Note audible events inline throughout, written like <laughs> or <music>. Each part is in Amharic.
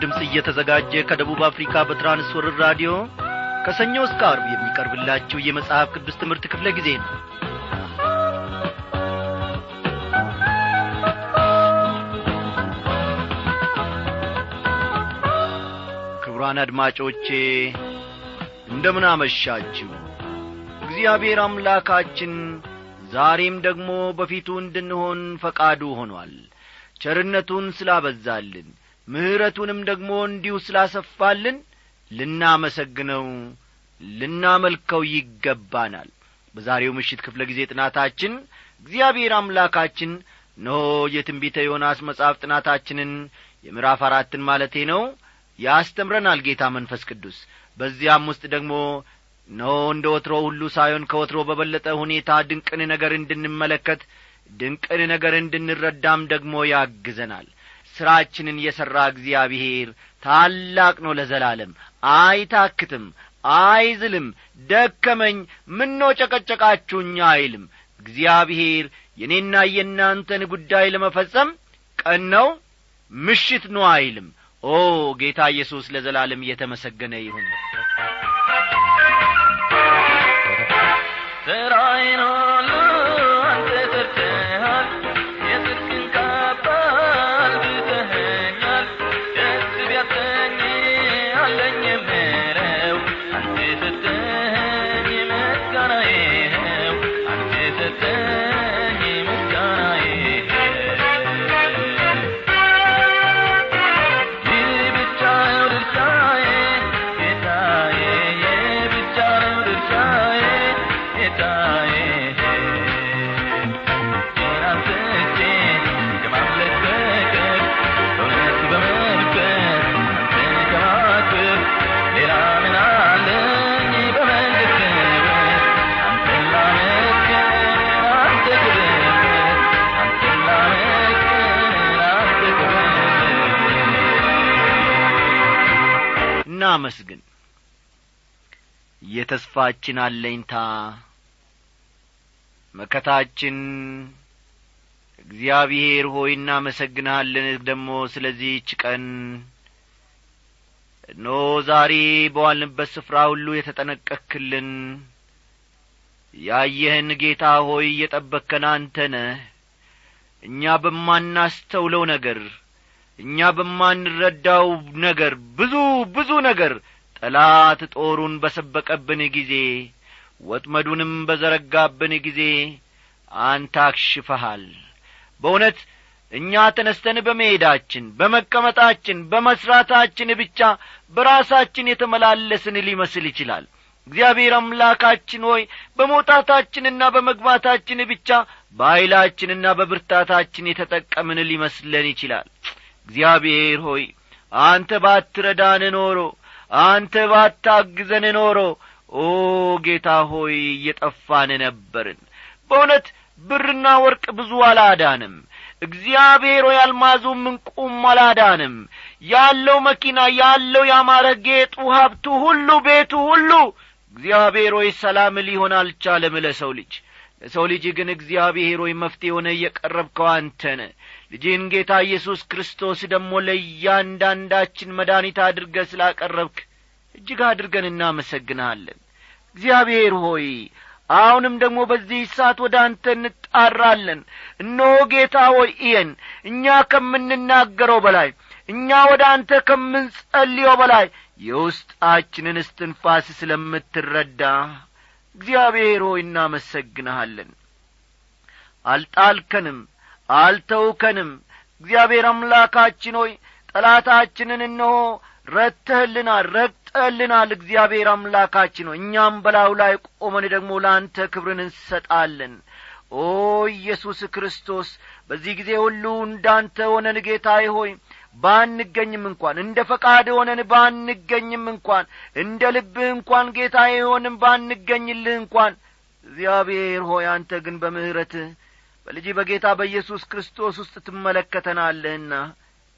ድምፅ እየተዘጋጀ ከደቡብ አፍሪካ በትራንስወርር ራዲዮ ከሰኞ እስከ አርብ የሚቀርብላችሁ የመጽሐፍ ቅዱስ ትምህርት ክፍለ ጊዜ ነው። ክቡራን አድማጮቼ እንደምን አመሻችሁ? እግዚአብሔር አምላካችን ዛሬም ደግሞ በፊቱ እንድንሆን ፈቃዱ ሆኗል። ቸርነቱን ስላበዛልን ምሕረቱንም ደግሞ እንዲሁ ስላሰፋልን ልናመሰግነው ልናመልከው ይገባናል። በዛሬው ምሽት ክፍለ ጊዜ ጥናታችን እግዚአብሔር አምላካችን ኖ የትንቢተ ዮናስ መጽሐፍ ጥናታችንን የምዕራፍ አራትን ማለቴ ነው ያስተምረናል ጌታ መንፈስ ቅዱስ። በዚያም ውስጥ ደግሞ ኖ እንደ ወትሮ ሁሉ ሳይሆን ከወትሮ በበለጠ ሁኔታ ድንቅን ነገር እንድንመለከት ድንቅን ነገር እንድንረዳም ደግሞ ያግዘናል ሥራችንን የሠራ እግዚአብሔር ታላቅ ነው ለዘላለም። አይታክትም አይዝልም ደከመኝ ምኖ ጨቀጨቃችሁኛ አይልም። እግዚአብሔር የእኔና የእናንተን ጉዳይ ለመፈጸም ቀን ነው ምሽት ነው አይልም። ኦ ጌታ ኢየሱስ ለዘላለም እየተመሰገነ ይሁን። ስራዬን ሁሉ እናመስግን። የተስፋችን አለኝታ መከታችን እግዚአብሔር ሆይ እናመሰግንሃለን። ደግሞ ስለዚህች ቀን ኖ ዛሬ በዋልንበት ስፍራ ሁሉ የተጠነቀክልን ያየህን ጌታ ሆይ እየጠበከን አንተ ነህ። እኛ በማናስተውለው ነገር እኛ በማንረዳው ነገር ብዙ ብዙ ነገር ጠላት ጦሩን በሰበቀብን ጊዜ ወጥመዱንም በዘረጋብን ጊዜ አንተ አክሽፈሃል። በእውነት እኛ ተነስተን በመሄዳችን በመቀመጣችን በመሥራታችን ብቻ በራሳችን የተመላለስን ሊመስል ይችላል። እግዚአብሔር አምላካችን ሆይ በመውጣታችንና በመግባታችን ብቻ በኀይላችንና በብርታታችን የተጠቀምን ሊመስለን ይችላል እግዚአብሔር ሆይ አንተ ባትረዳን ኖሮ አንተ ባታግዘን ኖሮ ኦ ጌታ ሆይ እየጠፋን ነበርን። በእውነት ብርና ወርቅ ብዙ አላዳንም። እግዚአብሔር ሆይ አልማዙም እንቁም አላዳንም። ያለው መኪና ያለው ያማረ ጌጡ ሀብቱ ሁሉ ቤቱ ሁሉ እግዚአብሔር ሆይ ሰላም ሊሆን አልቻለም ለሰው ልጅ። ለሰው ልጅ ግን እግዚአብሔር ሆይ መፍትሄ ሆነ እየቀረብከው አንተነ ልጅህን ጌታ ኢየሱስ ክርስቶስ ደግሞ ለእያንዳንዳችን መድኃኒት አድርገ ስላቀረብክ እጅግ አድርገን እናመሰግንሃለን። እግዚአብሔር ሆይ አሁንም ደግሞ በዚህ ሰዓት ወደ አንተ እንጣራለን። እነሆ ጌታ ሆይ እየን እኛ ከምንናገረው በላይ እኛ ወደ አንተ ከምንጸልየው በላይ የውስጣችንን እስትንፋስ ስለምትረዳ እግዚአብሔር ሆይ እናመሰግንሃለን። አልጣልከንም አልተውከንም። እግዚአብሔር አምላካችን ሆይ ጠላታችንን እነሆ ረተህልናል ረግጠህልናል። እግዚአብሔር አምላካችን ሆይ እኛም በላዩ ላይ ቆመን ደግሞ ለአንተ ክብርን እንሰጣለን። ኦ ኢየሱስ ክርስቶስ በዚህ ጊዜ ሁሉ እንዳንተ ሆነን ጌታዬ ሆይ ባንገኝም እንኳን እንደ ፈቃድ ሆነን ባንገኝም እንኳን እንደ ልብህ እንኳን ጌታዬ ሆንም ባንገኝልህ እንኳን። እግዚአብሔር ሆይ አንተ ግን በምሕረትህ በልጅ በጌታ በኢየሱስ ክርስቶስ ውስጥ ትመለከተናለህና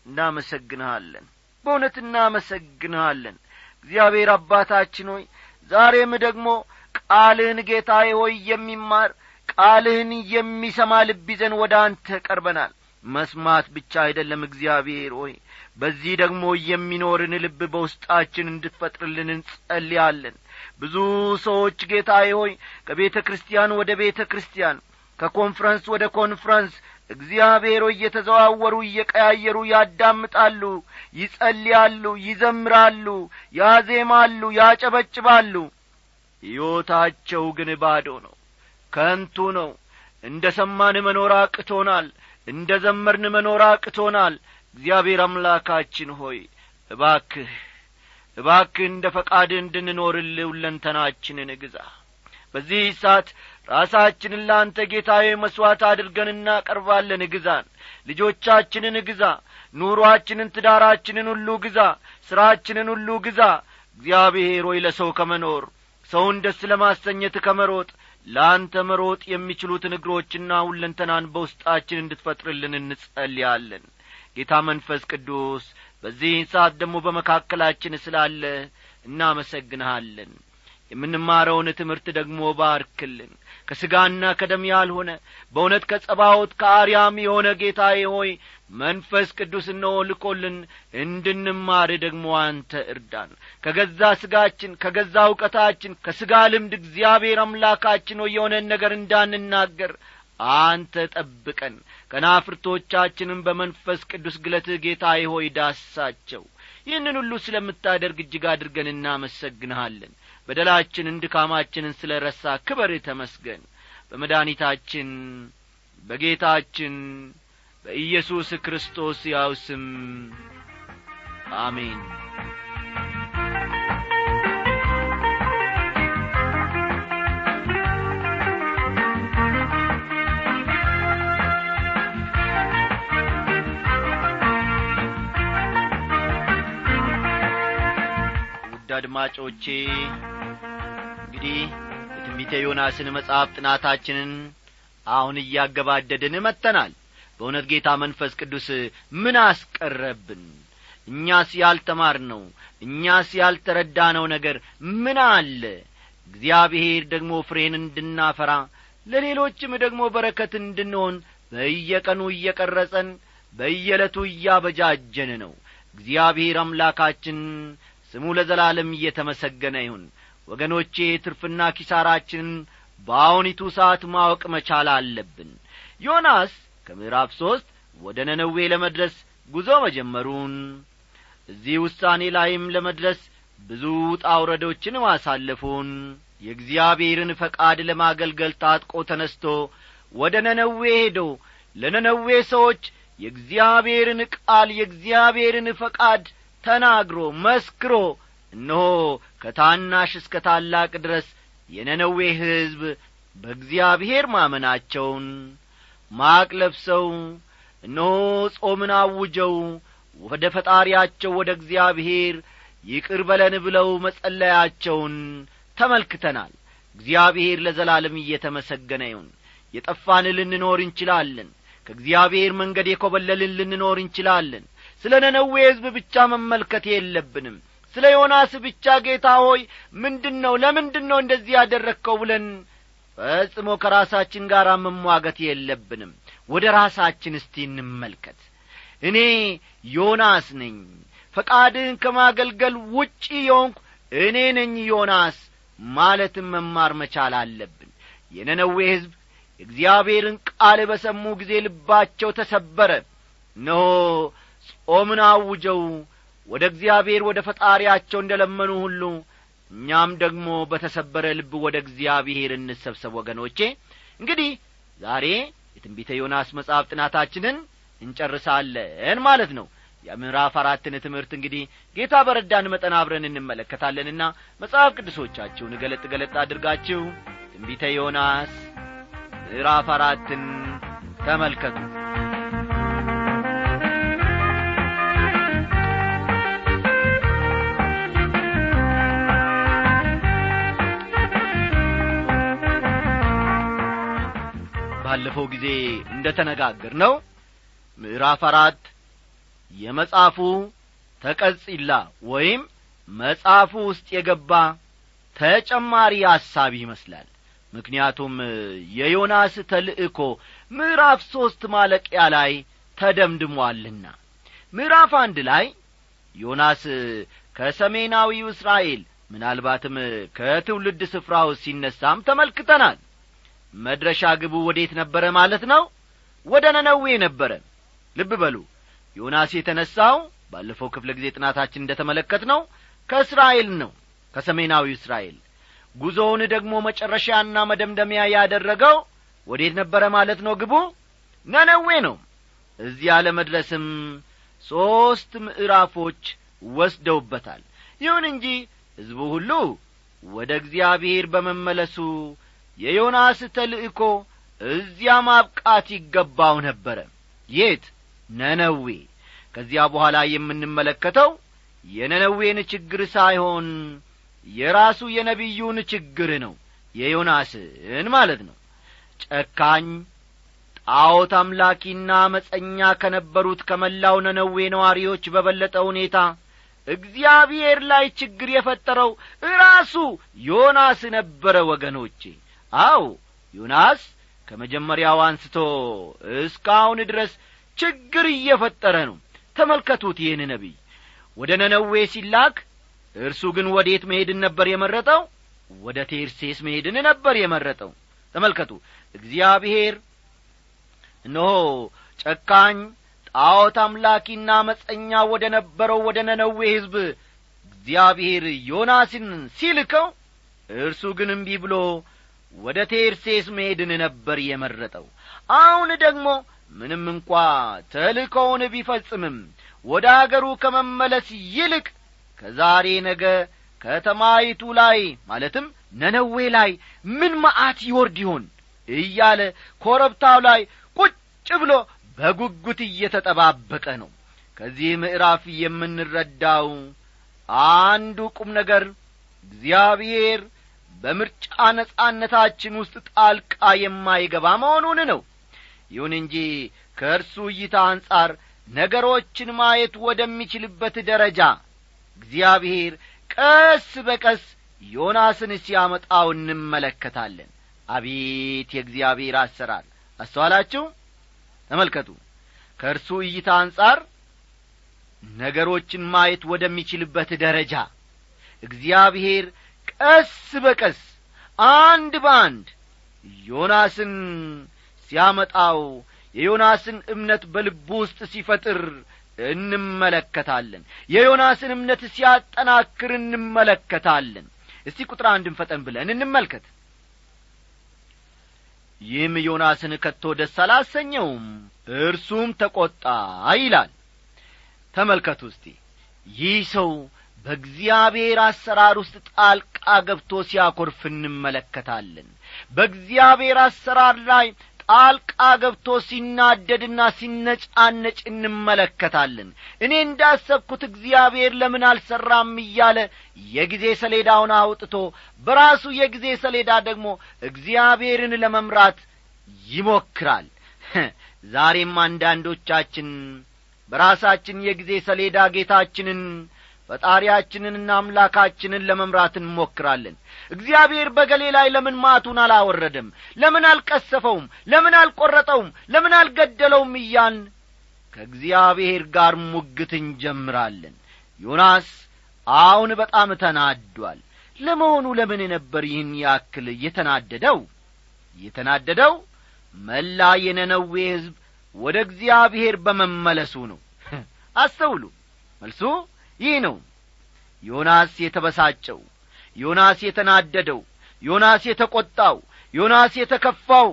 እናመሰግንሃለን። በእውነት እናመሰግንሃለን። እግዚአብሔር አባታችን ሆይ ዛሬም ደግሞ ቃልህን ጌታዬ ሆይ የሚማር ቃልህን የሚሰማ ልብ ይዘን ወደ አንተ ቀርበናል። መስማት ብቻ አይደለም እግዚአብሔር ሆይ በዚህ ደግሞ የሚኖርን ልብ በውስጣችን እንድትፈጥርልን እንጸልያለን። ብዙ ሰዎች ጌታዬ ሆይ ከቤተ ክርስቲያን ወደ ቤተ ክርስቲያን ከኮንፍረንስ ወደ ኮንፍረንስ እግዚአብሔር እየተዘዋወሩ እየቀያየሩ ያዳምጣሉ ይጸልያሉ ይዘምራሉ ያዜማሉ ያጨበጭባሉ። ሕይወታቸው ግን ባዶ ነው ከንቱ ነው። እንደ ሰማን መኖር አቅቶናል እንደ ዘመርን መኖር አቅቶናል። እግዚአብሔር አምላካችን ሆይ እባክህ እባክህ እንደ ፈቃድህ እንድንኖርልህ ግዛ። በዚህ ሰዓት ራሳችንን ለአንተ ጌታዬ መሥዋዕት አድርገን እናቀርባለን። ግዛን ልጆቻችንን ግዛ ኑሮአችንን ትዳራችንን ሁሉ ግዛ ሥራችንን ሁሉ ግዛ። እግዚአብሔር ሆይ ለሰው ከመኖር ሰውን ደስ ለማሰኘት ከመሮጥ ለአንተ መሮጥ የሚችሉትን እግሮችና ሁለንተናን በውስጣችን እንድትፈጥርልን እንጸልያለን። ጌታ መንፈስ ቅዱስ በዚህ ሰዓት ደግሞ በመካከላችን ስላለ እናመሰግንሃለን የምንማረውን ትምህርት ደግሞ ባርክልን። ከሥጋና ከደም ያልሆነ በእውነት ከጸባዖት ከአርያም የሆነ ጌታዬ ሆይ መንፈስ ቅዱስ እነሆ ልኮልን እንድንማር ደግሞ አንተ እርዳን። ከገዛ ሥጋችን ከገዛ እውቀታችን ከሥጋ ልምድ እግዚአብሔር አምላካችን ሆይ የሆነን ነገር እንዳንናገር አንተ ጠብቀን። ከናፍርቶቻችንም በመንፈስ ቅዱስ ግለትህ ጌታዬ ሆይ ዳሳቸው ይህንን ሁሉ ስለምታደርግ እጅግ አድርገን እናመሰግንሃለን በደላችንን ድካማችንን ስለ ረሳ ክበር ተመስገን። በመድኒታችን በጌታችን በኢየሱስ ክርስቶስ ያው ስም አሜን አድማጮቼ እንግዲህ የትንቢተ ዮናስን መጽሐፍ ጥናታችንን አሁን እያገባደድን መጥተናል። በእውነት ጌታ መንፈስ ቅዱስ ምን አስቀረብን? እኛስ ያልተማር ነው እኛስ ያልተረዳነው ነገር ምን አለ? እግዚአብሔር ደግሞ ፍሬን እንድናፈራ ለሌሎችም ደግሞ በረከት እንድንሆን በየቀኑ እየቀረጸን በየዕለቱ እያበጃጀን ነው። እግዚአብሔር አምላካችን ስሙ ለዘላለም እየተመሰገነ ይሁን። ወገኖቼ ትርፍና ኪሳራችንን በአሁኒቱ ሰዓት ማወቅ መቻል አለብን። ዮናስ ከምዕራፍ ሦስት ወደ ነነዌ ለመድረስ ጉዞ መጀመሩን እዚህ ውሳኔ ላይም ለመድረስ ብዙ ጣውረዶችን ማሳለፉን የእግዚአብሔርን ፈቃድ ለማገልገል ታጥቆ ተነስቶ ወደ ነነዌ ሄዶ ለነነዌ ሰዎች የእግዚአብሔርን ቃል የእግዚአብሔርን ፈቃድ ተናግሮ መስክሮ እነሆ ከታናሽ እስከ ታላቅ ድረስ የነነዌ ሕዝብ በእግዚአብሔር ማመናቸውን ማቅ ለብሰው እነሆ ጾምን አውጀው ወደ ፈጣሪያቸው ወደ እግዚአብሔር ይቅር በለን ብለው መጸለያቸውን ተመልክተናል። እግዚአብሔር ለዘላለም እየተመሰገነ ይሁን። የጠፋን ልንኖር እንችላለን። ከእግዚአብሔር መንገድ የኰበለልን ልንኖር እንችላለን ስለ ነነዌ ሕዝብ ብቻ መመልከት የለብንም። ስለ ዮናስ ብቻ ጌታ ሆይ ምንድን ነው ለምንድን ነው እንደዚህ ያደረግከው? ብለን ፈጽሞ ከራሳችን ጋር መሟገት የለብንም። ወደ ራሳችን እስቲ እንመልከት። እኔ ዮናስ ነኝ። ፈቃድህን ከማገልገል ውጪ የሆንኩ እኔ ነኝ ዮናስ ማለትም መማር መቻል አለብን። የነነዌ ሕዝብ የእግዚአብሔርን ቃል በሰሙ ጊዜ ልባቸው ተሰበረ። እነሆ ጾምን አውጀው ወደ እግዚአብሔር ወደ ፈጣሪያቸው እንደ ለመኑ ሁሉ እኛም ደግሞ በተሰበረ ልብ ወደ እግዚአብሔር እንሰብሰብ ወገኖቼ። እንግዲህ ዛሬ የትንቢተ ዮናስ መጽሐፍ ጥናታችንን እንጨርሳለን ማለት ነው። የምዕራፍ አራትን ትምህርት እንግዲህ ጌታ በረዳን መጠን አብረን እንመለከታለንና መጽሐፍ ቅዱሶቻችሁን ገለጥ ገለጥ አድርጋችሁ ትንቢተ ዮናስ ምዕራፍ አራትን ተመልከቱ ባለፈው ጊዜ እንደ ተነጋገር ነው ምዕራፍ አራት የመጽሐፉ ተቀጽላ ወይም መጽሐፉ ውስጥ የገባ ተጨማሪ ሐሳብ ይመስላል። ምክንያቱም የዮናስ ተልእኮ ምዕራፍ ሦስት ማለቂያ ላይ ተደምድሟልና። ምዕራፍ አንድ ላይ ዮናስ ከሰሜናዊው እስራኤል ምናልባትም ከትውልድ ስፍራው ሲነሳም ተመልክተናል መድረሻ ግቡ ወዴት ነበረ ማለት ነው? ወደ ነነዌ ነበረ። ልብ በሉ ዮናስ የተነሳው ባለፈው ክፍለ ጊዜ ጥናታችን እንደ ተመለከት ነው ከእስራኤል ነው ከሰሜናዊ እስራኤል። ጉዞውን ደግሞ መጨረሻና መደምደሚያ ያደረገው ወዴት ነበረ ማለት ነው ግቡ? ነነዌ ነው። እዚያ ለመድረስም ሦስት ምዕራፎች ወስደውበታል። ይሁን እንጂ ሕዝቡ ሁሉ ወደ እግዚአብሔር በመመለሱ የዮናስ ተልእኮ እዚያ ማብቃት ይገባው ነበረ። የት? ነነዌ። ከዚያ በኋላ የምንመለከተው የነነዌን ችግር ሳይሆን የራሱ የነቢዩን ችግር ነው የዮናስን ማለት ነው። ጨካኝ ጣዖት አምላኪና አመፀኛ ከነበሩት ከመላው ነነዌ ነዋሪዎች በበለጠ ሁኔታ እግዚአብሔር ላይ ችግር የፈጠረው ራሱ ዮናስ ነበረ ወገኖቼ አው ዮናስ ከመጀመሪያው አንስቶ እስካሁን ድረስ ችግር እየፈጠረ ነው። ተመልከቱት ይህን ነቢይ። ወደ ነነዌ ሲላክ እርሱ ግን ወዴት መሄድን ነበር የመረጠው? ወደ ቴርሴስ መሄድን ነበር የመረጠው። ተመልከቱ። እግዚአብሔር እነሆ ጨካኝ ጣዖት አምላኪና መጸኛ ወደ ነበረው ወደ ነነዌ ሕዝብ እግዚአብሔር ዮናስን ሲልከው እርሱ ግን እምቢ ብሎ ወደ ቴርሴስ መሄድን ነበር የመረጠው። አሁን ደግሞ ምንም እንኳ ተልእኮውን ቢፈጽምም ወደ አገሩ ከመመለስ ይልቅ ከዛሬ ነገ ከተማይቱ ላይ ማለትም ነነዌ ላይ ምን መዓት ይወርድ ይሆን እያለ ኮረብታው ላይ ቁጭ ብሎ በጉጉት እየተጠባበቀ ነው። ከዚህ ምዕራፍ የምንረዳው አንዱ ቁም ነገር እግዚአብሔር በምርጫ ነጻነታችን ውስጥ ጣልቃ የማይገባ መሆኑን ነው። ይሁን እንጂ ከእርሱ እይታ አንጻር ነገሮችን ማየት ወደሚችልበት ደረጃ እግዚአብሔር ቀስ በቀስ ዮናስን ሲያመጣው እንመለከታለን። አቤት የእግዚአብሔር አሰራር! አስተዋላችሁ? ተመልከቱ። ከእርሱ እይታ አንጻር ነገሮችን ማየት ወደሚችልበት ደረጃ እግዚአብሔር ቀስ በቀስ አንድ በአንድ ዮናስን ሲያመጣው የዮናስን እምነት በልቡ ውስጥ ሲፈጥር እንመለከታለን። የዮናስን እምነት ሲያጠናክር እንመለከታለን። እስቲ ቁጥር አንድን ፈጠን ብለን እንመልከት። ይህም ዮናስን ከቶ ደስ አላሰኘውም እርሱም ተቈጣ ይላል። ተመልከቱ እስቲ። ይህ ሰው በእግዚአብሔር አሰራር ውስጥ ጣልቃ ገብቶ ሲያኰርፍ እንመለከታለን። በእግዚአብሔር አሰራር ላይ ጣልቃ ገብቶ ሲናደድና ሲነጫነጭ እንመለከታለን። እኔ እንዳሰብኩት እግዚአብሔር ለምን አልሠራም እያለ የጊዜ ሰሌዳውን አውጥቶ በራሱ የጊዜ ሰሌዳ ደግሞ እግዚአብሔርን ለመምራት ይሞክራል። ዛሬም አንዳንዶቻችን በራሳችን የጊዜ ሰሌዳ ጌታችንን ፈጣሪያችንንና አምላካችንን ለመምራት እንሞክራለን። እግዚአብሔር በገሌ ላይ ለምን ማቱን አላወረደም? ለምን አልቀሰፈውም? ለምን አልቈረጠውም ለምን አልገደለውም? እያን ከእግዚአብሔር ጋር ሙግት እንጀምራለን። ዮናስ አሁን በጣም ተናዷል። ለመሆኑ ለምን ነበር ይህን ያክል የተናደደው? የተናደደው መላ የነነዌ ሕዝብ ወደ እግዚአብሔር በመመለሱ ነው። <laughs> አስተውሉ። መልሱ ይህ ነው። ዮናስ የተበሳጨው ዮናስ የተናደደው ዮናስ የተቈጣው ዮናስ የተከፋው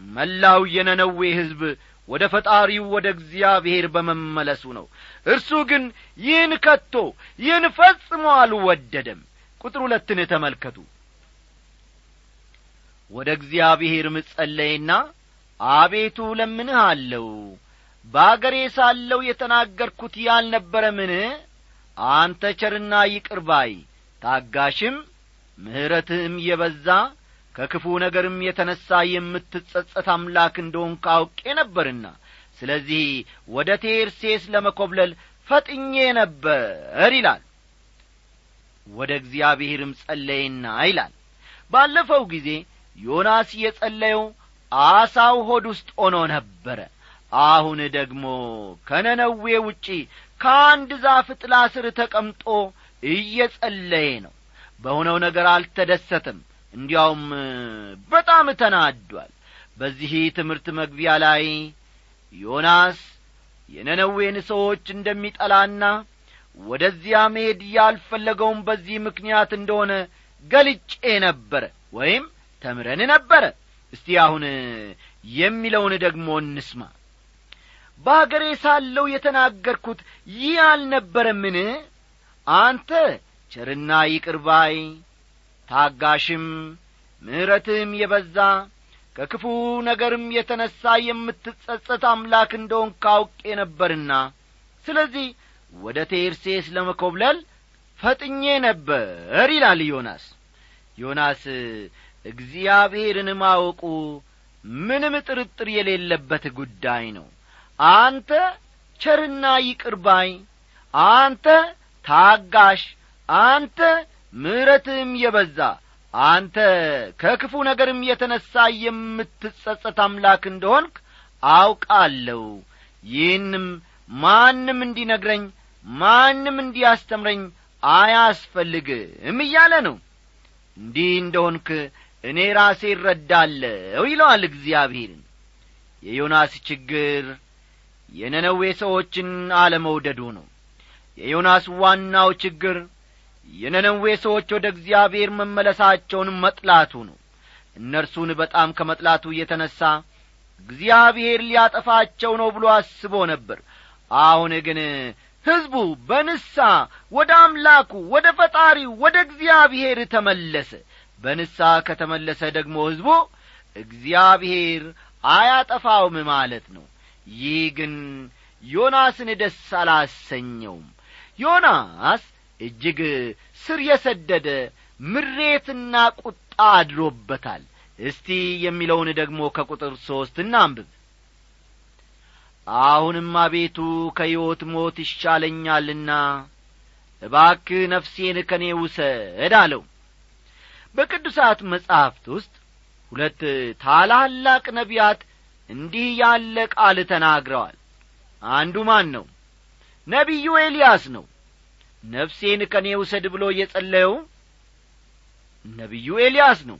መላው የነነዌ ሕዝብ ወደ ፈጣሪው ወደ እግዚአብሔር በመመለሱ ነው። እርሱ ግን ይህን ከቶ ይህን ፈጽሞ አልወደደም። ቁጥር ሁለትን ተመልከቱ። ወደ እግዚአብሔርም ጸለየና አቤቱ ለምንህ አለው በአገሬ ሳለው የተናገርኩት ያልነበረምን አንተ ቸርና ይቅር ታጋሽም ምሕረትህም የበዛ ከክፉ ነገርም የተነሣ የምትጸጸት አምላክ እንደሆን ካውቄ ነበርና ስለዚህ ወደ ቴርሴስ ለመኰብለል ፈጥኜ ነበር ይላል። ወደ እግዚአብሔርም ጸለየና ይላል። ባለፈው ጊዜ ዮናስ የጸለየው አሳው ሆድ ውስጥ ሆኖ ነበረ። አሁን ደግሞ ከነነዌ ውጪ ከአንድ ዛፍ ጥላ ስር ተቀምጦ እየጸለየ ነው። በሆነው ነገር አልተደሰትም እንዲያውም በጣም ተናዷል። በዚህ ትምህርት መግቢያ ላይ ዮናስ የነነዌን ሰዎች እንደሚጠላና ወደዚያ መሄድ ያልፈለገውም በዚህ ምክንያት እንደሆነ ገልጬ ነበረ ወይም ተምረን ነበረ እስቲ አሁን የሚለውን ደግሞ እንስማ በአገሬ ሳለው የተናገርኩት ይህ አልነበረምን? አንተ ቸርና ይቅርባይ ታጋሽም ምሕረትም የበዛ ከክፉ ነገርም የተነሣ የምትጸጸት አምላክ እንደሆን ካውቄ ነበርና ስለዚህ ወደ ቴርሴስ ለመኰብለል ፈጥኜ ነበር ይላል ዮናስ። ዮናስ እግዚአብሔርን ማወቁ ምንም ጥርጥር የሌለበት ጉዳይ ነው አንተ ቸርና ይቅርባይ አንተ ታጋሽ አንተ ምሕረትም የበዛ አንተ ከክፉ ነገርም የተነሣ የምትጸጸት አምላክ እንደሆንክ አውቃለሁ። ይህንም ማንም እንዲነግረኝ ማንም እንዲያስተምረኝ አያስፈልግም እያለ ነው። እንዲህ እንደሆንክ እኔ ራሴ እረዳለሁ ይለዋል እግዚአብሔርን የዮናስ ችግር የነነዌ ሰዎችን አለመውደዱ ነው። የዮናስ ዋናው ችግር የነነዌ ሰዎች ወደ እግዚአብሔር መመለሳቸውን መጥላቱ ነው። እነርሱን በጣም ከመጥላቱ የተነሣ እግዚአብሔር ሊያጠፋቸው ነው ብሎ አስቦ ነበር። አሁን ግን ሕዝቡ በንሳ ወደ አምላኩ ወደ ፈጣሪው ወደ እግዚአብሔር ተመለሰ። በንሳ ከተመለሰ ደግሞ ሕዝቡ እግዚአብሔር አያጠፋውም ማለት ነው ይህ ግን ዮናስን ደስ አላሰኘውም። ዮናስ እጅግ ስር የሰደደ ምሬትና ቁጣ አድሮበታል። እስቲ የሚለውን ደግሞ ከቁጥር ሦስት እናንብብ። አሁንም አቤቱ ከሕይወት ሞት ይሻለኛልና እባክህ ነፍሴን ከኔ ውሰድ አለው። በቅዱሳት መጻሕፍት ውስጥ ሁለት ታላላቅ ነቢያት እንዲህ ያለ ቃል ተናግረዋል። አንዱ ማን ነው? ነቢዩ ኤልያስ ነው። ነፍሴን ከኔ ውሰድ ብሎ የጸለየው ነቢዩ ኤልያስ ነው።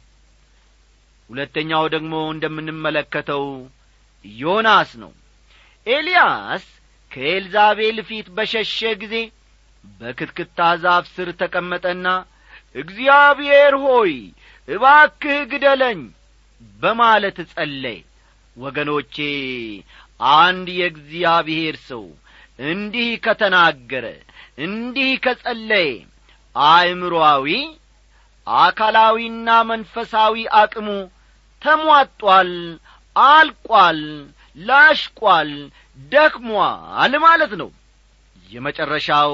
ሁለተኛው ደግሞ እንደምንመለከተው ዮናስ ነው። ኤልያስ ከኤልዛቤል ፊት በሸሸ ጊዜ በክትክታ ዛፍ ስር ተቀመጠና እግዚአብሔር ሆይ እባክህ ግደለኝ በማለት ጸለየ ወገኖቼ አንድ የእግዚአብሔር ሰው እንዲህ ከተናገረ እንዲህ ከጸለየ አእምሮአዊ አካላዊና መንፈሳዊ አቅሙ ተሟጧል አልቋል ላሽቋል ደክሟል ማለት ነው። የመጨረሻው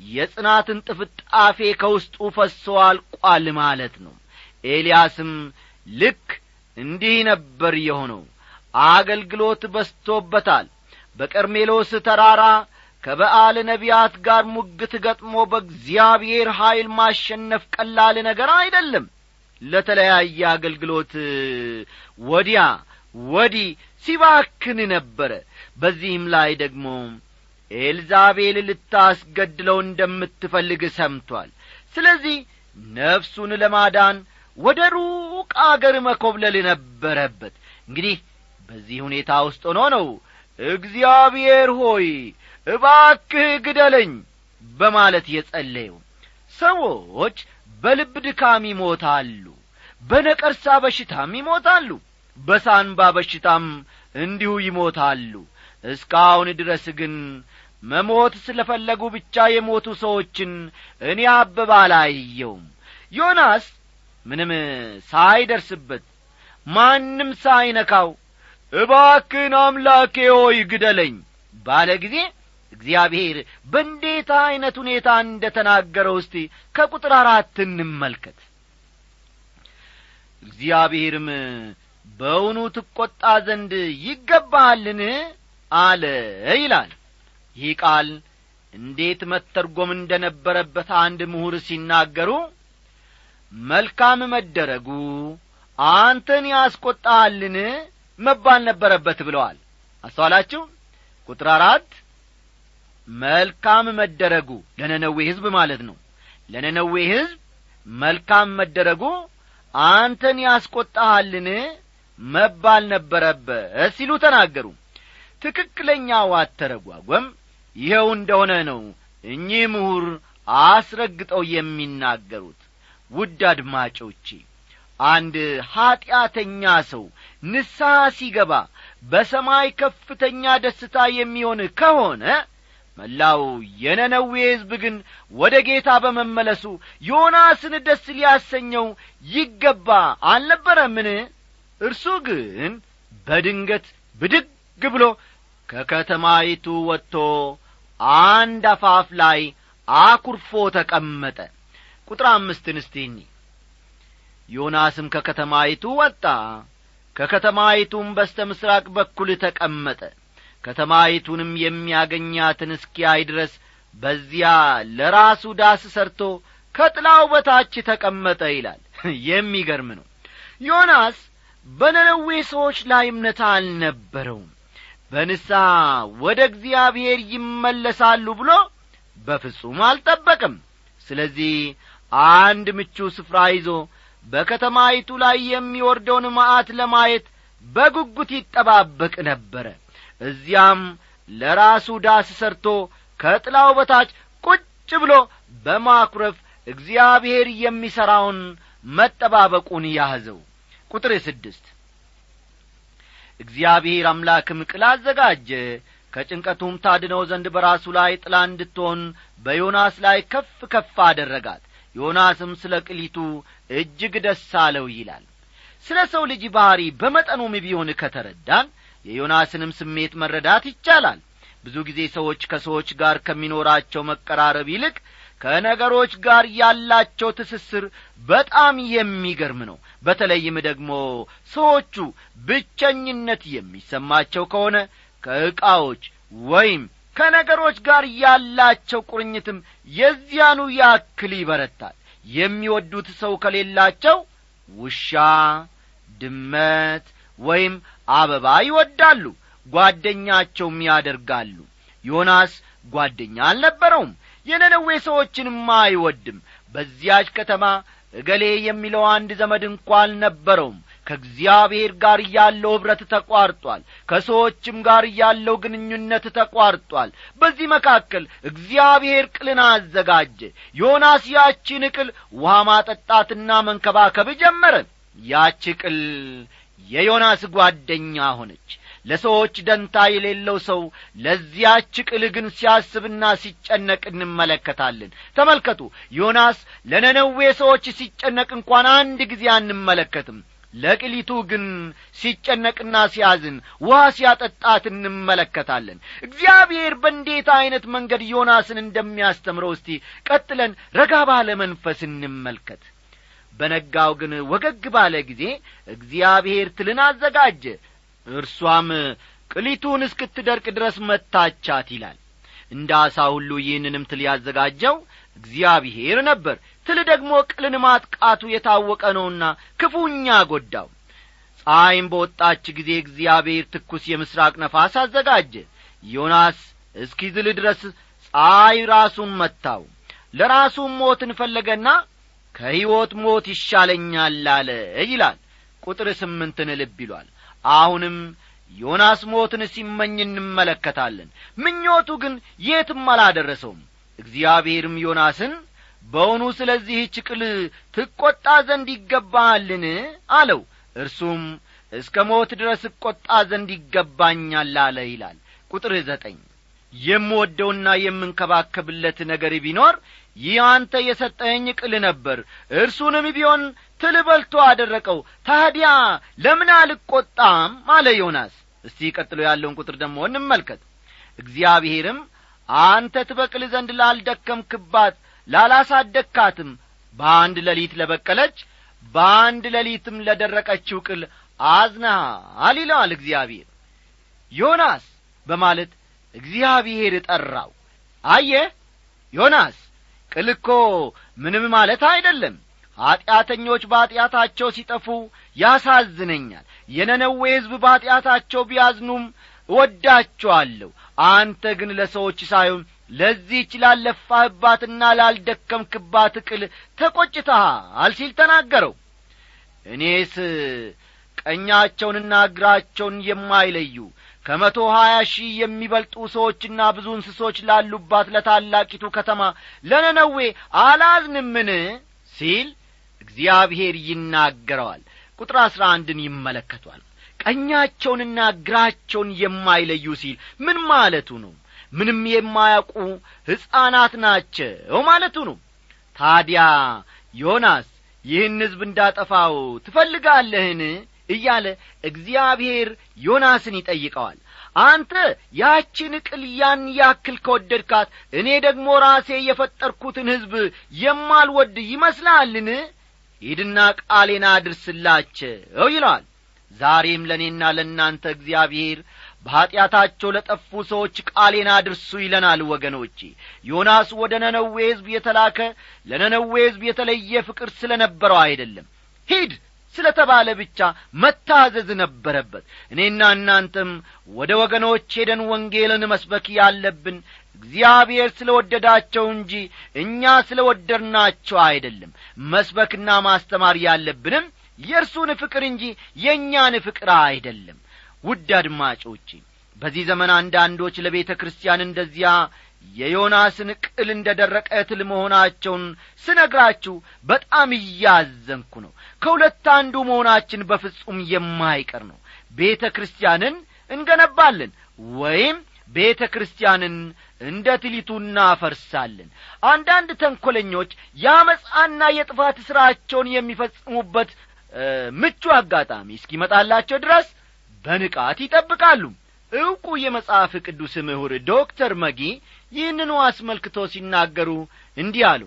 የጽናትን ጥፍጣፌ ከውስጡ ፈሶ አልቋል ማለት ነው። ኤልያስም ልክ እንዲህ ነበር የሆነው አገልግሎት በስቶበታል በቀርሜሎስ ተራራ ከበዓል ነቢያት ጋር ሙግት ገጥሞ በእግዚአብሔር ኀይል ማሸነፍ ቀላል ነገር አይደለም። ለተለያየ አገልግሎት ወዲያ ወዲህ ሲባክን ነበረ። በዚህም ላይ ደግሞ ኤልዛቤል ልታስገድለው እንደምትፈልግ ሰምቷል። ስለዚህ ነፍሱን ለማዳን ወደ ሩቅ አገር መኰብለል ነበረበት። እንግዲህ በዚህ ሁኔታ ውስጥ ሆኖ ነው። እግዚአብሔር ሆይ እባክህ ግደለኝ በማለት የጸለየው ሰዎች በልብ ድካም ይሞታሉ በነቀርሳ በሽታም ይሞታሉ በሳንባ በሽታም እንዲሁ ይሞታሉ። እስካሁን ድረስ ግን መሞት ስለ ፈለጉ ብቻ የሞቱ ሰዎችን እኔ አበባ አላየውም ዮናስ ምንም ሳይደርስበት ማንም ሳይነካው እባክን አምላኬ ሆይ ግደለኝ ባለ ጊዜ እግዚአብሔር በእንዴት ዐይነት ሁኔታ እንደ ተናገረው እስቲ ከቁጥር አራት እንመልከት። እግዚአብሔርም በውኑ ትቈጣ ዘንድ ይገባሃልን? አለ ይላል። ይህ ቃል እንዴት መተርጐም እንደ ነበረበት አንድ ምሁር ሲናገሩ መልካም መደረጉ አንተን ያስቈጣሃልን መባል ነበረበት ብለዋል። አስተዋላችሁ? ቁጥር አራት መልካም መደረጉ ለነነዌ ሕዝብ ማለት ነው። ለነነዌ ሕዝብ መልካም መደረጉ አንተን ያስቈጣሃልን መባል ነበረበት ሲሉ ተናገሩ። ትክክለኛው አተረጓጓም ይኸው እንደሆነ ነው እኚህ ምሁር አስረግጠው የሚናገሩት። ውድ አድማጮቼ አንድ ኀጢአተኛ ሰው ንስሐ ሲገባ በሰማይ ከፍተኛ ደስታ የሚሆን ከሆነ መላው የነነዌ ሕዝብ ግን ወደ ጌታ በመመለሱ ዮናስን ደስ ሊያሰኘው ይገባ አልነበረምን? እርሱ ግን በድንገት ብድግ ብሎ ከከተማይቱ ወጥቶ አንድ አፋፍ ላይ አኩርፎ ተቀመጠ። ቁጥር አምስትን እስቲኒ ዮናስም ከከተማይቱ ወጣ ከከተማይቱም በስተ ምሥራቅ በኩል ተቀመጠ። ከተማይቱንም የሚያገኛትን እስኪያይ ድረስ በዚያ ለራሱ ዳስ ሰርቶ ከጥላው በታች ተቀመጠ ይላል። <laughs> የሚገርም ነው። ዮናስ በነነዌ ሰዎች ላይ እምነት አልነበረውም። በንስሐ ወደ እግዚአብሔር ይመለሳሉ ብሎ በፍጹም አልጠበቅም። ስለዚህ አንድ ምቹ ስፍራ ይዞ በከተማይቱ ላይ የሚወርደውን ማዕት ለማየት በጉጉት ይጠባበቅ ነበረ። እዚያም ለራሱ ዳስ ሰርቶ ከጥላው በታች ቁጭ ብሎ በማኩረፍ እግዚአብሔር የሚሠራውን መጠባበቁን ያዘው። ቁጥር ስድስት እግዚአብሔር አምላክም ቅል አዘጋጀ። ከጭንቀቱም ታድነው ዘንድ በራሱ ላይ ጥላ እንድትሆን በዮናስ ላይ ከፍ ከፍ አደረጋት። ዮናስም ስለ ቅሊቱ እጅግ ደስ አለው ይላል። ስለ ሰው ልጅ ባሕሪ በመጠኑም ቢሆን ከተረዳን የዮናስንም ስሜት መረዳት ይቻላል። ብዙ ጊዜ ሰዎች ከሰዎች ጋር ከሚኖራቸው መቀራረብ ይልቅ ከነገሮች ጋር ያላቸው ትስስር በጣም የሚገርም ነው። በተለይም ደግሞ ሰዎቹ ብቸኝነት የሚሰማቸው ከሆነ ከዕቃዎች ወይም ከነገሮች ጋር ያላቸው ቁርኝትም የዚያኑ ያክል ይበረታል። የሚወዱት ሰው ከሌላቸው ውሻ ድመት ወይም አበባ ይወዳሉ ጓደኛቸውም ያደርጋሉ። ዮናስ ጓደኛ አልነበረውም የነነዌ ሰዎችንም አይወድም። በዚያች ከተማ እገሌ የሚለው አንድ ዘመድ እንኳ አልነበረውም ከእግዚአብሔር ጋር ያለው ኅብረት ተቋርጧል። ከሰዎችም ጋር ያለው ግንኙነት ተቋርጧል። በዚህ መካከል እግዚአብሔር ቅልን አዘጋጀ። ዮናስ ያቺን ቅል ውሃ ማጠጣትና መንከባከብ ጀመረ። ያቺ ቅል የዮናስ ጓደኛ ሆነች። ለሰዎች ደንታ የሌለው ሰው ለዚያች ቅል ግን ሲያስብና ሲጨነቅ እንመለከታለን። ተመልከቱ ዮናስ ለነነዌ ሰዎች ሲጨነቅ እንኳን አንድ ጊዜ አንመለከትም ለቅሊቱ ግን ሲጨነቅና ሲያዝን ውሃ ሲያጠጣት እንመለከታለን። እግዚአብሔር በእንዴት ዐይነት መንገድ ዮናስን እንደሚያስተምረው እስቲ ቀጥለን ረጋ ባለ መንፈስ እንመልከት። በነጋው ግን ወገግ ባለ ጊዜ እግዚአብሔር ትልን አዘጋጀ። እርሷም ቅሊቱን እስክትደርቅ ድረስ መታቻት ይላል። እንደ አሳ ሁሉ ይህንንም ትል ያዘጋጀው እግዚአብሔር ነበር ትል ደግሞ ቅልን ማጥቃቱ የታወቀ ነውና ክፉኛ ጐዳው ፀሐይም በወጣች ጊዜ እግዚአብሔር ትኩስ የምሥራቅ ነፋስ አዘጋጀ። ዮናስ እስኪዝል ድረስ ፀሐይ ራሱን መታው። ለራሱም ሞትን ፈለገና ከሕይወት ሞት ይሻለኛል አለ ይላል። ቁጥር ስምንትን ልብ ይሏል። አሁንም ዮናስ ሞትን ሲመኝ እንመለከታለን። ምኞቱ ግን የትም አላደረሰውም። እግዚአብሔርም ዮናስን በውኑ ስለዚህች ቅል ትቈጣ ዘንድ ይገባሃልን? አለው። እርሱም እስከ ሞት ድረስ እቈጣ ዘንድ ይገባኛል አለ ይላል። ቁጥር ዘጠኝ የምወደውና የምንከባከብለት ነገር ቢኖር ይህ አንተ የሰጠኸኝ ቅል ነበር። እርሱንም ቢሆን ትል በልቶ አደረቀው። ታዲያ ለምን አልቈጣም? አለ ዮናስ። እስቲ ቀጥሎ ያለውን ቁጥር ደግሞ እንመልከት። እግዚአብሔርም አንተ ትበቅል ዘንድ ላልደከምክባት ላላሳደግካትም በአንድ ሌሊት ለበቀለች በአንድ ሌሊትም ለደረቀችው ቅል አዝነሃል ይለዋል እግዚአብሔር። ዮናስ በማለት እግዚአብሔር ጠራው። አየ ዮናስ ቅል እኮ ምንም ማለት አይደለም። ኀጢአተኞች በኀጢአታቸው ሲጠፉ ያሳዝነኛል። የነነዌ ሕዝብ በኀጢአታቸው ቢያዝኑም እወዳቸዋለሁ። አንተ ግን ለሰዎች ሳይሆን ለዚህች ላለፋህባትና ላልደከምክባት ቅል ተቈጭተሃል ሲል ተናገረው። እኔስ ቀኛቸውንና እግራቸውን የማይለዩ ከመቶ ሀያ ሺህ የሚበልጡ ሰዎችና ብዙ እንስሶች ላሉባት ለታላቂቱ ከተማ ለነነዌ አላዝንምን? ሲል እግዚአብሔር ይናገረዋል። ቁጥር አሥራ አንድን ይመለከቷል። ቀኛቸውንና እግራቸውን የማይለዩ ሲል ምን ማለቱ ነው ምንም የማያውቁ ሕፃናት ናቸው ማለቱ ነው። ታዲያ ዮናስ ይህን ሕዝብ እንዳጠፋው ትፈልጋለህን? እያለ እግዚአብሔር ዮናስን ይጠይቀዋል። አንተ ያችን ቅል ያን ያክል ከወደድካት እኔ ደግሞ ራሴ የፈጠርኩትን ሕዝብ የማልወድ ይመስልሃልን ሂድና ቃሌን አድርስላቸው ይለዋል። ዛሬም ለእኔና ለእናንተ እግዚአብሔር በኀጢአታቸው ለጠፉ ሰዎች ቃሌን አድርሱ ይለናል ወገኖቼ። ዮናስ ወደ ነነዌ ሕዝብ የተላከ ለነነዌ ሕዝብ የተለየ ፍቅር ስለ ነበረው አይደለም። ሂድ ስለ ተባለ ብቻ መታዘዝ ነበረበት። እኔና እናንተም ወደ ወገኖች ሄደን ወንጌልን መስበክ ያለብን እግዚአብሔር ስለ ወደዳቸው እንጂ እኛ ስለ ወደድናቸው አይደለም። መስበክና ማስተማር ያለብንም የእርሱን ፍቅር እንጂ የእኛን ፍቅር አይደለም ውድ አድማጮቼ በዚህ ዘመን አንዳንዶች ለቤተ ክርስቲያን እንደዚያ የዮናስን ቅል እንደ ደረቀ ትል መሆናቸውን ስነግራችሁ በጣም እያዘንኩ ነው። ከሁለት አንዱ መሆናችን በፍጹም የማይቀር ነው። ቤተ ክርስቲያንን እንገነባለን ወይም ቤተ ክርስቲያንን እንደ ትሊቱ እናፈርሳለን። አንዳንድ ተንኰለኞች የአመፃና የጥፋት ሥራቸውን የሚፈጽሙበት ምቹ አጋጣሚ እስኪመጣላቸው ድረስ በንቃት ይጠብቃሉ። ዕውቁ የመጽሐፍ ቅዱስ ምሁር ዶክተር መጊ ይህንኑ አስመልክቶ ሲናገሩ እንዲህ አሉ።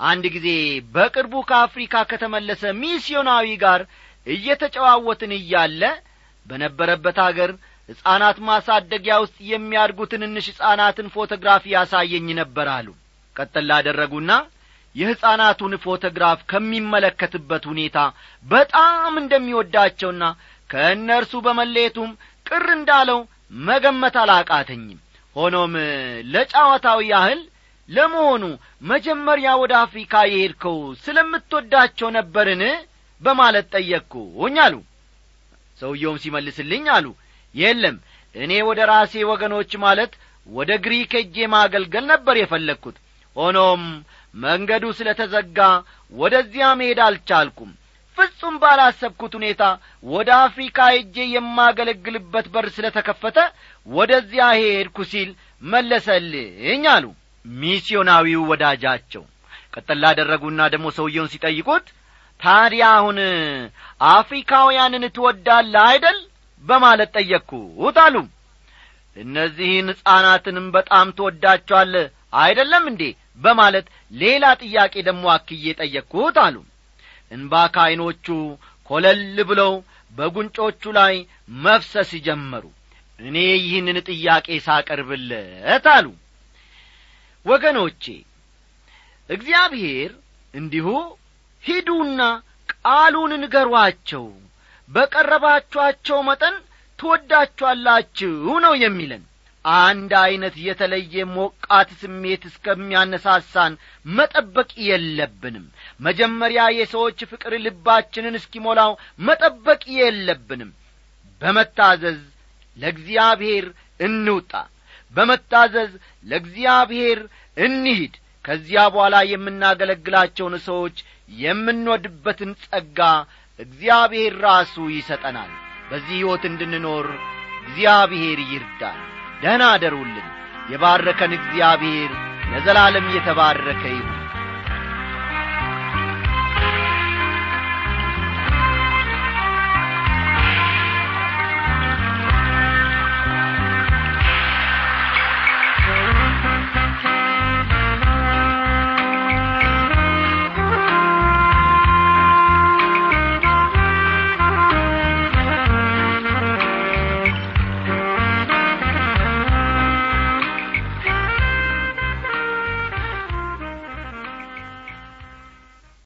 አንድ ጊዜ በቅርቡ ከአፍሪካ ከተመለሰ ሚስዮናዊ ጋር እየተጨዋወትን እያለ በነበረበት አገር ሕፃናት ማሳደጊያ ውስጥ የሚያድጉ ትንንሽ ሕፃናትን ፎቶግራፊ ያሳየኝ ነበር አሉ። ቀጠል ላደረጉና የሕፃናቱን ፎቶግራፍ ከሚመለከትበት ሁኔታ በጣም እንደሚወዳቸውና ከእነርሱ በመለየቱም ቅር እንዳለው መገመት አላቃተኝም። ሆኖም ለጨዋታው ያህል ለመሆኑ መጀመሪያ ወደ አፍሪካ የሄድከው ስለምትወዳቸው ነበርን? በማለት ጠየቅኩኝ አሉ። ሰውየውም ሲመልስልኝ አሉ የለም እኔ ወደ ራሴ ወገኖች ማለት ወደ ግሪክ ሄጄ ማገልገል ነበር የፈለግሁት ሆኖም መንገዱ ስለ ተዘጋ ወደዚያ መሄድ አልቻልኩም ፍጹም ባላሰብኩት ሁኔታ ወደ አፍሪካ ሄጄ የማገለግልበት በር ስለ ተከፈተ ወደዚያ ሄድኩ ሲል መለሰልኝ አሉ ሚስዮናዊው ወዳጃቸው። ቀጠል ላደረጉና ደግሞ ሰውየውን ሲጠይቁት ታዲያ አሁን አፍሪካውያንን ትወዳለ አይደል? በማለት ጠየቅኩት አሉ። እነዚህን ሕፃናትንም በጣም ትወዳቸዋለ አይደለም እንዴ? በማለት ሌላ ጥያቄ ደግሞ አክዬ ጠየቅኩት አሉ እንባ ከዐይኖቹ ኰለል ብለው በጒንጮቹ ላይ መፍሰስ ጀመሩ። እኔ ይህንን ጥያቄ ሳቀርብለት አሉ። ወገኖቼ እግዚአብሔር እንዲሁ ሂዱና ቃሉን ንገሯቸው። በቀረባችኋቸው መጠን ትወዳችኋላችሁ ነው የሚለን። አንድ ዐይነት የተለየ ሞቃት ስሜት እስከሚያነሳሳን መጠበቅ የለብንም መጀመሪያ የሰዎች ፍቅር ልባችንን እስኪሞላው መጠበቅ የለብንም። በመታዘዝ ለእግዚአብሔር እንውጣ። በመታዘዝ ለእግዚአብሔር እንሂድ። ከዚያ በኋላ የምናገለግላቸውን ሰዎች የምንወድበትን ጸጋ እግዚአብሔር ራሱ ይሰጠናል። በዚህ ሕይወት እንድንኖር እግዚአብሔር ይርዳል ደህና አደሩልን። የባረከን እግዚአብሔር ለዘላለም የተባረከ ይሁን